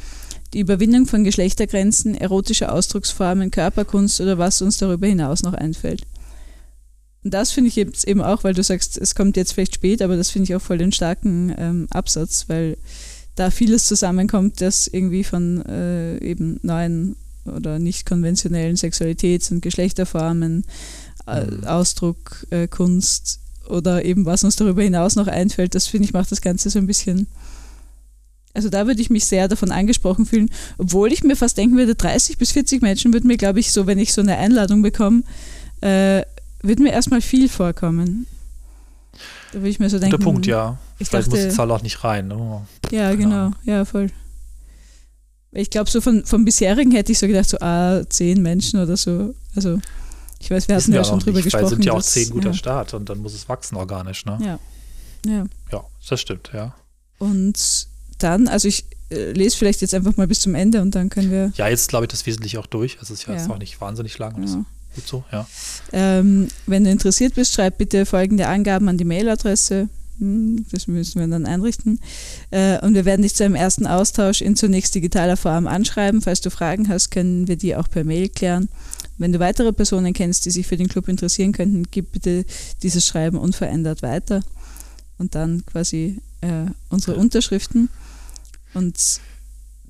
die Überwindung von Geschlechtergrenzen, erotische Ausdrucksformen, Körperkunst oder was uns darüber hinaus noch einfällt. Und das finde ich jetzt eben auch, weil du sagst, es kommt jetzt vielleicht spät, aber das finde ich auch voll den starken ähm, Absatz, weil da vieles zusammenkommt, das irgendwie von äh, eben neuen oder nicht konventionellen Sexualitäts- und Geschlechterformen, äh, mhm. Ausdruck, äh, Kunst oder eben was uns darüber hinaus noch einfällt, das finde ich macht das Ganze so ein bisschen. Also da würde ich mich sehr davon angesprochen fühlen, obwohl ich mir fast denken würde, 30 bis 40 Menschen würden mir, glaube ich, so, wenn ich so eine Einladung bekomme, äh, wird mir erstmal viel vorkommen. Da würde ich mir so denken. Der Punkt, ja. Ich Vielleicht dachte, muss die Zahl auch nicht rein. Ne? Ja, genau. Ja, voll. Ich glaube, so von, vom bisherigen hätte ich so gedacht, so ah, zehn Menschen oder so. Also, ich weiß, wir hatten ja schon drüber nicht, gesprochen. Weil sind ja auch zehn guter ja. Start und dann muss es wachsen organisch, ne? Ja. Ja. Ja, das stimmt, ja. Und dann, also ich äh, lese vielleicht jetzt einfach mal bis zum Ende und dann können wir. Ja, jetzt glaube ich das Wesentliche auch durch. Es ist ja, ja. jetzt auch nicht wahnsinnig lang. Ja. Gut so, ja. Ähm, wenn du interessiert bist, schreib bitte folgende Angaben an die Mailadresse. Hm, das müssen wir dann einrichten. Äh, und wir werden dich zu einem ersten Austausch in zunächst digitaler Form anschreiben. Falls du Fragen hast, können wir die auch per Mail klären. Wenn du weitere Personen kennst, die sich für den Club interessieren könnten, gib bitte dieses Schreiben unverändert weiter. und dann quasi äh, unsere Unterschriften. Und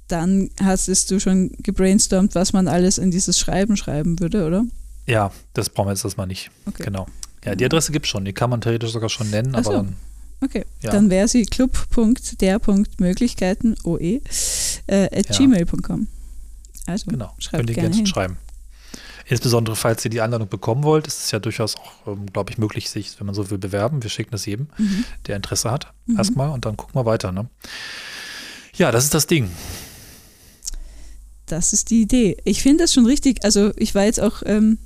dann hast du schon gebrainstormt, was man alles in dieses Schreiben schreiben würde, oder? Ja, das brauchen wir jetzt erstmal nicht. Okay. Genau. Ja, die Adresse gibt es schon, die kann man theoretisch sogar schon nennen, aber so. dann. Okay, ja. dann wäre sie club.der.möglichkeiten oe äh, at ja. gmail.com. Also, genau, könnt ihr gerne hin. schreiben. Insbesondere, falls ihr die Einladung bekommen wollt, ist es ja durchaus auch, ähm, glaube ich, möglich, sich, wenn man so will, bewerben. Wir schicken das jedem, mhm. der Interesse hat, mhm. erstmal und dann gucken wir weiter. Ne? Ja, das ist das Ding. Das ist die Idee. Ich finde das schon richtig. Also, ich war jetzt auch. Ähm,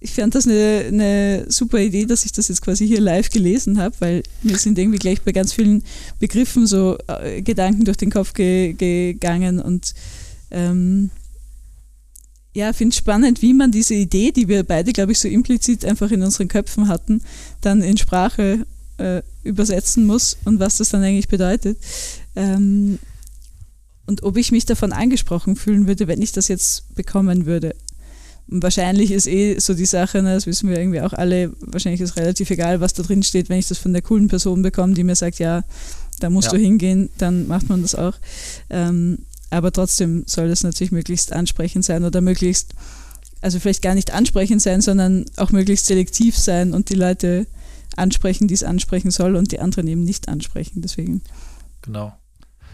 ich fand das eine, eine, super Idee, dass ich das jetzt quasi hier live gelesen habe, weil mir sind irgendwie gleich bei ganz vielen Begriffen so äh, Gedanken durch den Kopf ge gegangen und ähm, ja, finde es spannend, wie man diese Idee, die wir beide, glaube ich, so implizit einfach in unseren Köpfen hatten, dann in Sprache äh, übersetzen muss und was das dann eigentlich bedeutet. Ähm, und ob ich mich davon angesprochen fühlen würde, wenn ich das jetzt bekommen würde. Wahrscheinlich ist eh so die Sache, ne, das wissen wir irgendwie auch alle, wahrscheinlich ist relativ egal, was da drin steht, wenn ich das von der coolen Person bekomme, die mir sagt, ja, da musst ja. du hingehen, dann macht man das auch. Ähm, aber trotzdem soll das natürlich möglichst ansprechend sein oder möglichst, also vielleicht gar nicht ansprechend sein, sondern auch möglichst selektiv sein und die Leute ansprechen, die es ansprechen soll und die anderen eben nicht ansprechen. Deswegen. Genau.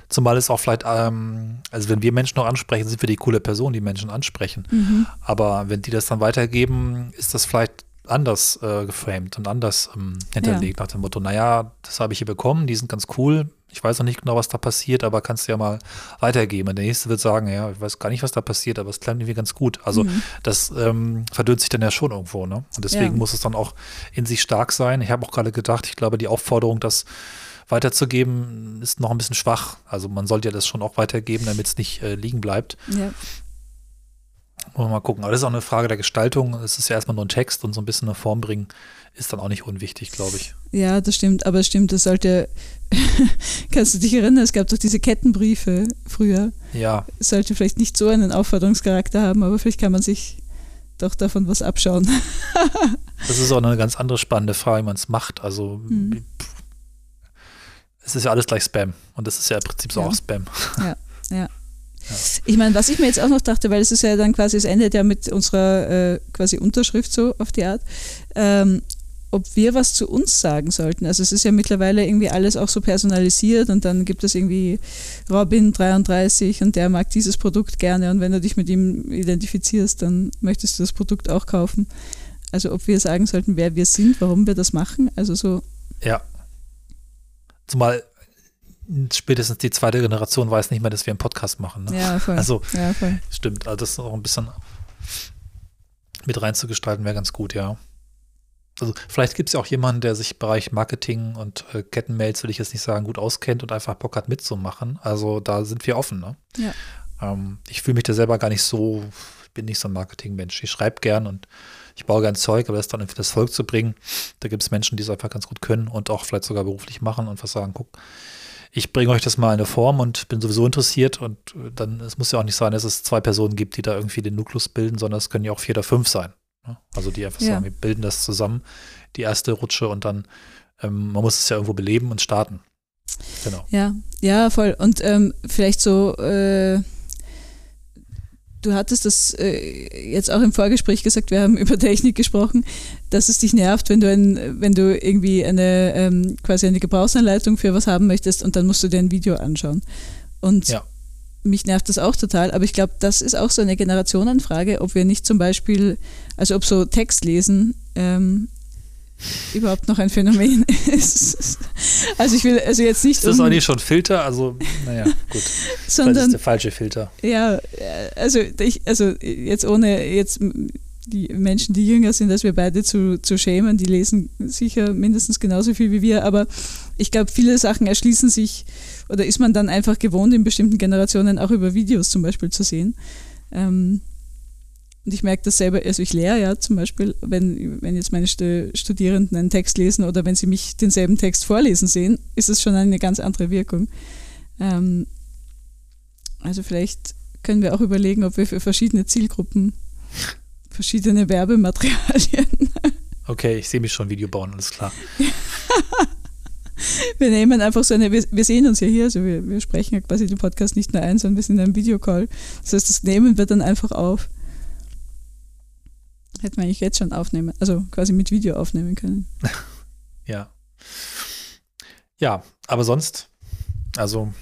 Zumal es auch vielleicht, ähm, also wenn wir Menschen noch ansprechen, sind wir die coole Person, die Menschen ansprechen. Mhm. Aber wenn die das dann weitergeben, ist das vielleicht anders äh, geframed und anders ähm, hinterlegt, ja. nach dem Motto, naja, das habe ich hier bekommen, die sind ganz cool, ich weiß noch nicht genau, was da passiert, aber kannst du ja mal weitergeben. Und der nächste wird sagen, ja, ich weiß gar nicht, was da passiert, aber es klingt irgendwie ganz gut. Also mhm. das ähm, verdünnt sich dann ja schon irgendwo, ne? Und deswegen ja. muss es dann auch in sich stark sein. Ich habe auch gerade gedacht, ich glaube, die Aufforderung, das weiterzugeben, ist noch ein bisschen schwach. Also man sollte ja das schon auch weitergeben, damit es nicht äh, liegen bleibt. Ja. Wollen wir mal gucken. Aber das ist auch eine Frage der Gestaltung. Es ist ja erstmal nur ein Text und so ein bisschen eine Form bringen ist dann auch nicht unwichtig, glaube ich. Ja, das stimmt. Aber es stimmt, das sollte. kannst du dich erinnern? Es gab doch diese Kettenbriefe früher. Ja. Es sollte vielleicht nicht so einen Aufforderungscharakter haben, aber vielleicht kann man sich doch davon was abschauen. das ist auch eine ganz andere spannende Frage, wie man es macht. Also. Hm. Es ist ja alles gleich Spam. Und das ist ja im Prinzip so ja. auch Spam. Ja, ja. Ich meine, was ich mir jetzt auch noch dachte, weil es ist ja dann quasi, es endet ja mit unserer äh, quasi Unterschrift so auf die Art, ähm, ob wir was zu uns sagen sollten. Also es ist ja mittlerweile irgendwie alles auch so personalisiert und dann gibt es irgendwie Robin 33 und der mag dieses Produkt gerne und wenn du dich mit ihm identifizierst, dann möchtest du das Produkt auch kaufen. Also ob wir sagen sollten, wer wir sind, warum wir das machen. Also so. Ja. Zumal spätestens die zweite Generation weiß nicht mehr, dass wir einen Podcast machen. Ne? Ja, voll. Also, ja, voll. stimmt. Also, das auch ein bisschen mit reinzugestalten wäre ganz gut, ja. Also, vielleicht gibt es ja auch jemanden, der sich im Bereich Marketing und äh, Kettenmails, will ich jetzt nicht sagen, gut auskennt und einfach Bock hat mitzumachen. Also, da sind wir offen, ne? Ja. Ähm, ich fühle mich da selber gar nicht so, ich bin nicht so ein Marketingmensch. Ich schreibe gern und ich baue gern Zeug, aber das dann für das Volk zu bringen, da gibt es Menschen, die es einfach ganz gut können und auch vielleicht sogar beruflich machen und was sagen, guck, ich bringe euch das mal in eine Form und bin sowieso interessiert und äh, dann, es muss ja auch nicht sein, dass es zwei Personen gibt, die da irgendwie den Nukleus bilden, sondern es können ja auch vier oder fünf sein. Ne? Also die einfach ja. sagen, wir bilden das zusammen, die erste Rutsche und dann, ähm, man muss es ja irgendwo beleben und starten. Genau. Ja, ja, voll. Und ähm, vielleicht so, äh, du hattest das äh, jetzt auch im Vorgespräch gesagt, wir haben über Technik gesprochen, dass es dich nervt, wenn du ein, wenn du irgendwie eine ähm, quasi eine Gebrauchsanleitung für was haben möchtest und dann musst du dir ein Video anschauen. Und ja. mich nervt das auch total, aber ich glaube, das ist auch so eine Generationenfrage, ob wir nicht zum Beispiel, also ob so Text lesen ähm, überhaupt noch ein Phänomen ist. Also ich will also jetzt nicht. Ist das auch nicht schon Filter? Also, naja, gut. Sondern, das ist der falsche Filter. Ja, also ich, also jetzt ohne jetzt die Menschen, die jünger sind als wir beide zu, zu schämen, die lesen sicher mindestens genauso viel wie wir, aber ich glaube, viele Sachen erschließen sich oder ist man dann einfach gewohnt, in bestimmten Generationen auch über Videos zum Beispiel zu sehen. Ähm, und ich merke das selber, also ich lehre ja zum Beispiel, wenn, wenn jetzt meine Studierenden einen Text lesen oder wenn sie mich denselben Text vorlesen sehen, ist es schon eine ganz andere Wirkung. Ähm, also vielleicht können wir auch überlegen, ob wir für verschiedene Zielgruppen verschiedene Werbematerialien. Okay, ich sehe mich schon Video bauen, alles klar. wir nehmen einfach so eine, wir, wir, sehen uns ja hier, also wir, wir sprechen ja quasi den Podcast nicht nur ein, sondern wir sind in einem Videocall. Das heißt, das nehmen wir dann einfach auf. Hätten wir eigentlich jetzt schon aufnehmen, also quasi mit Video aufnehmen können. ja. Ja, aber sonst, also.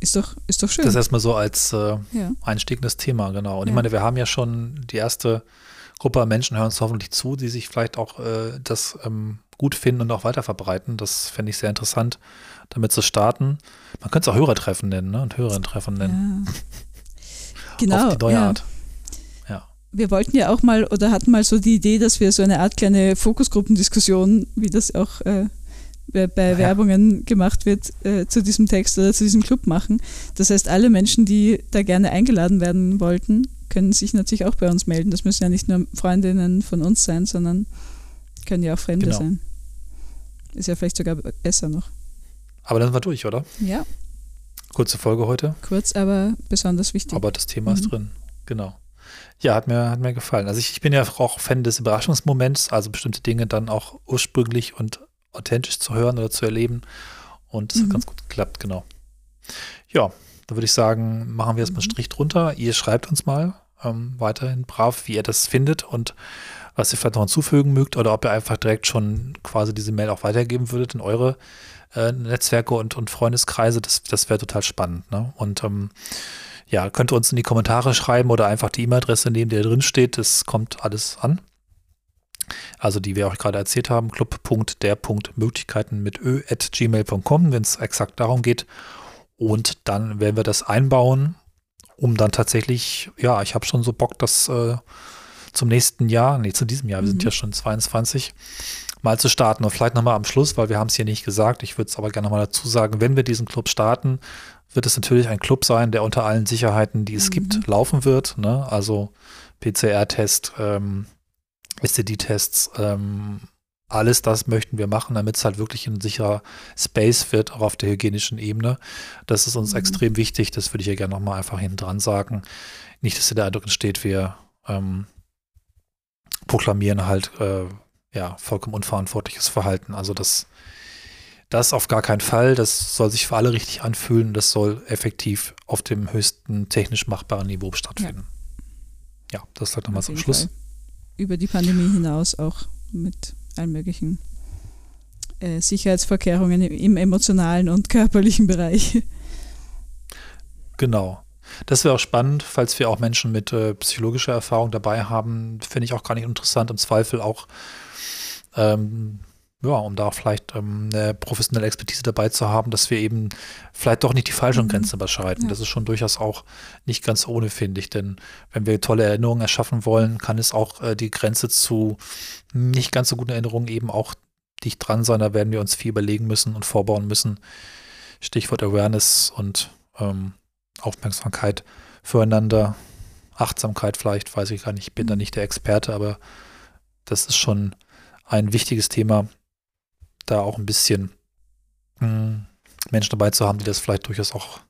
Ist doch, ist doch schön. Das erstmal so als äh, ja. einstiegendes Thema, genau. Und ja. ich meine, wir haben ja schon die erste Gruppe Menschen hören uns hoffentlich zu, die sich vielleicht auch äh, das ähm, gut finden und auch weiter verbreiten. Das fände ich sehr interessant, damit zu starten. Man könnte es auch Hörertreffen nennen ne? und Hörerinnen-Treffen nennen. Ja. Genau. Auf die neue. Art. Ja. Wir wollten ja auch mal oder hatten mal so die Idee, dass wir so eine Art kleine Fokusgruppendiskussion, wie das auch äh, bei Werbungen gemacht wird, äh, zu diesem Text oder zu diesem Club machen. Das heißt, alle Menschen, die da gerne eingeladen werden wollten, können sich natürlich auch bei uns melden. Das müssen ja nicht nur Freundinnen von uns sein, sondern können ja auch Fremde genau. sein. Ist ja vielleicht sogar besser noch. Aber dann wir durch, oder? Ja. Kurze Folge heute. Kurz, aber besonders wichtig. Aber das Thema mhm. ist drin. Genau. Ja, hat mir, hat mir gefallen. Also ich, ich bin ja auch Fan des Überraschungsmoments, also bestimmte Dinge dann auch ursprünglich und authentisch zu hören oder zu erleben. Und das mhm. hat ganz gut geklappt, genau. Ja, da würde ich sagen, machen wir jetzt mal mhm. Strich drunter. Ihr schreibt uns mal ähm, weiterhin brav, wie ihr das findet und was ihr vielleicht noch hinzufügen mögt oder ob ihr einfach direkt schon quasi diese Mail auch weitergeben würdet in eure äh, Netzwerke und, und Freundeskreise. Das, das wäre total spannend. Ne? Und ähm, ja, könnt ihr uns in die Kommentare schreiben oder einfach die E-Mail-Adresse nehmen, die da drin steht. Das kommt alles an. Also die wir euch gerade erzählt haben, club.der.möglichkeiten mit ö at gmail.com, wenn es exakt darum geht. Und dann werden wir das einbauen, um dann tatsächlich, ja, ich habe schon so Bock, das äh, zum nächsten Jahr, nee, zu diesem Jahr, wir sind mhm. ja schon 22, mal zu starten. Und vielleicht nochmal am Schluss, weil wir haben es hier nicht gesagt, ich würde es aber gerne nochmal dazu sagen, wenn wir diesen Club starten, wird es natürlich ein Club sein, der unter allen Sicherheiten, die es mhm. gibt, laufen wird. Ne? Also PCR-Test, ähm, STD-Tests, ähm, alles das möchten wir machen, damit es halt wirklich ein sicherer Space wird, auch auf der hygienischen Ebene. Das ist uns mhm. extrem wichtig. Das würde ich ja gerne nochmal einfach hinten dran sagen. Nicht, dass der Eindruck entsteht, wir ähm, proklamieren halt äh, ja vollkommen unverantwortliches Verhalten. Also das, das auf gar keinen Fall. Das soll sich für alle richtig anfühlen. Das soll effektiv auf dem höchsten technisch machbaren Niveau stattfinden. Ja, ja das sagt nochmal zum Schluss. Fall. Über die Pandemie hinaus auch mit allen möglichen äh, Sicherheitsvorkehrungen im emotionalen und körperlichen Bereich. Genau. Das wäre auch spannend, falls wir auch Menschen mit äh, psychologischer Erfahrung dabei haben, finde ich auch gar nicht interessant, im Zweifel auch, ähm, ja, um da vielleicht ähm, eine professionelle Expertise dabei zu haben, dass wir eben vielleicht doch nicht die falschen mhm. Grenzen überschreiten. Ja. Das ist schon durchaus auch nicht ganz ohne, finde ich. Denn wenn wir tolle Erinnerungen erschaffen wollen, kann es auch äh, die Grenze zu nicht ganz so guten Erinnerungen eben auch dicht dran sein. Da werden wir uns viel überlegen müssen und vorbauen müssen. Stichwort Awareness und ähm, Aufmerksamkeit füreinander, Achtsamkeit vielleicht, weiß ich gar nicht, ich bin da nicht der Experte, aber das ist schon ein wichtiges Thema, da auch ein bisschen mh, hm, Menschen dabei zu haben, die das vielleicht durchaus auch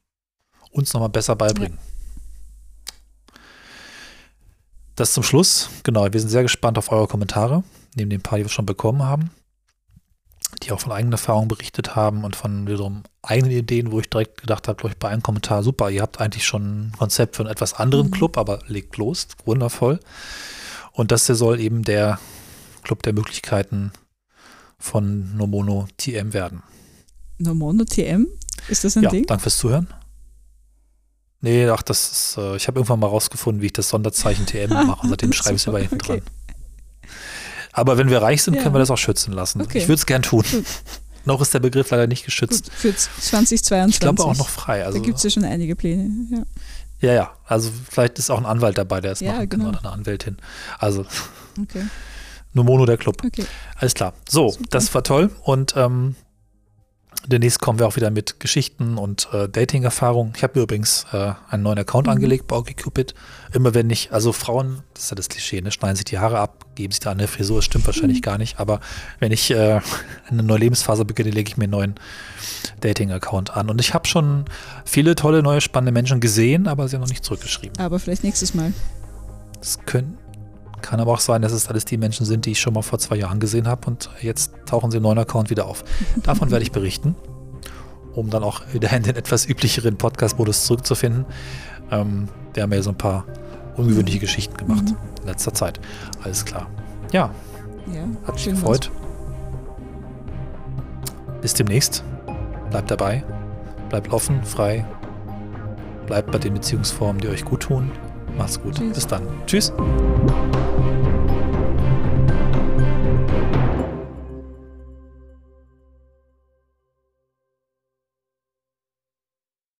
uns nochmal besser beibringen. Ja. Das zum Schluss. Genau, wir sind sehr gespannt auf eure Kommentare, neben den paar, die wir schon bekommen haben die auch von eigenen Erfahrungen berichtet haben und von wiederum eigenen Ideen, wo ich direkt gedacht habe, glaube ich, bei einem Kommentar, super, ihr habt eigentlich schon ein Konzept für einen etwas anderen mhm. Club, aber legt los, wundervoll. Und das hier soll eben der Club der Möglichkeiten von Nomono TM werden. Nomono TM? Ist das ein ja, Ding? Danke fürs Zuhören. Nee, ach, das ist, äh, ich habe irgendwann mal rausgefunden, wie ich das Sonderzeichen TM mache. Seitdem schreibe ich es über hinten okay. dran. Aber wenn wir reich sind, ja. können wir das auch schützen lassen. Okay. Ich würde es gern tun. Gut. noch ist der Begriff leider nicht geschützt. Gut, für 2022. Ich glaube auch noch frei. Also, da gibt es ja schon einige Pläne. Ja. ja, ja. Also vielleicht ist auch ein Anwalt dabei, der es ja, machen kann genau. oder eine Anwältin. Also okay. Nur Mono der Club. Okay. Alles klar. So, Super. das war toll. Und ähm, Demnächst kommen wir auch wieder mit Geschichten und äh, Dating-Erfahrungen. Ich habe übrigens äh, einen neuen Account mhm. angelegt bei OkCupid. Immer wenn ich, also Frauen, das ist ja das Klischee, ne, schneiden sich die Haare ab, geben sich da eine Frisur, das stimmt wahrscheinlich mhm. gar nicht. Aber wenn ich äh, eine neue Lebensphase beginne, lege ich mir einen neuen Dating-Account an. Und ich habe schon viele tolle, neue, spannende Menschen gesehen, aber sie haben noch nicht zurückgeschrieben. Aber vielleicht nächstes Mal. Das können, Kann aber auch sein, dass es alles die Menschen sind, die ich schon mal vor zwei Jahren gesehen habe und jetzt tauchen sie im neuen Account wieder auf. Davon werde ich berichten, um dann auch wieder in den etwas üblicheren Podcast-Modus zurückzufinden. Ähm, wir haben ja so ein paar ungewöhnliche. Geschichten gemacht mhm. in letzter Zeit. Alles klar. Ja, ja hat mich gefreut. Bis demnächst. Bleibt dabei. Bleibt offen, frei. Bleibt bei den Beziehungsformen, die euch gut tun. Macht's gut. Tschüss. Bis dann. Tschüss.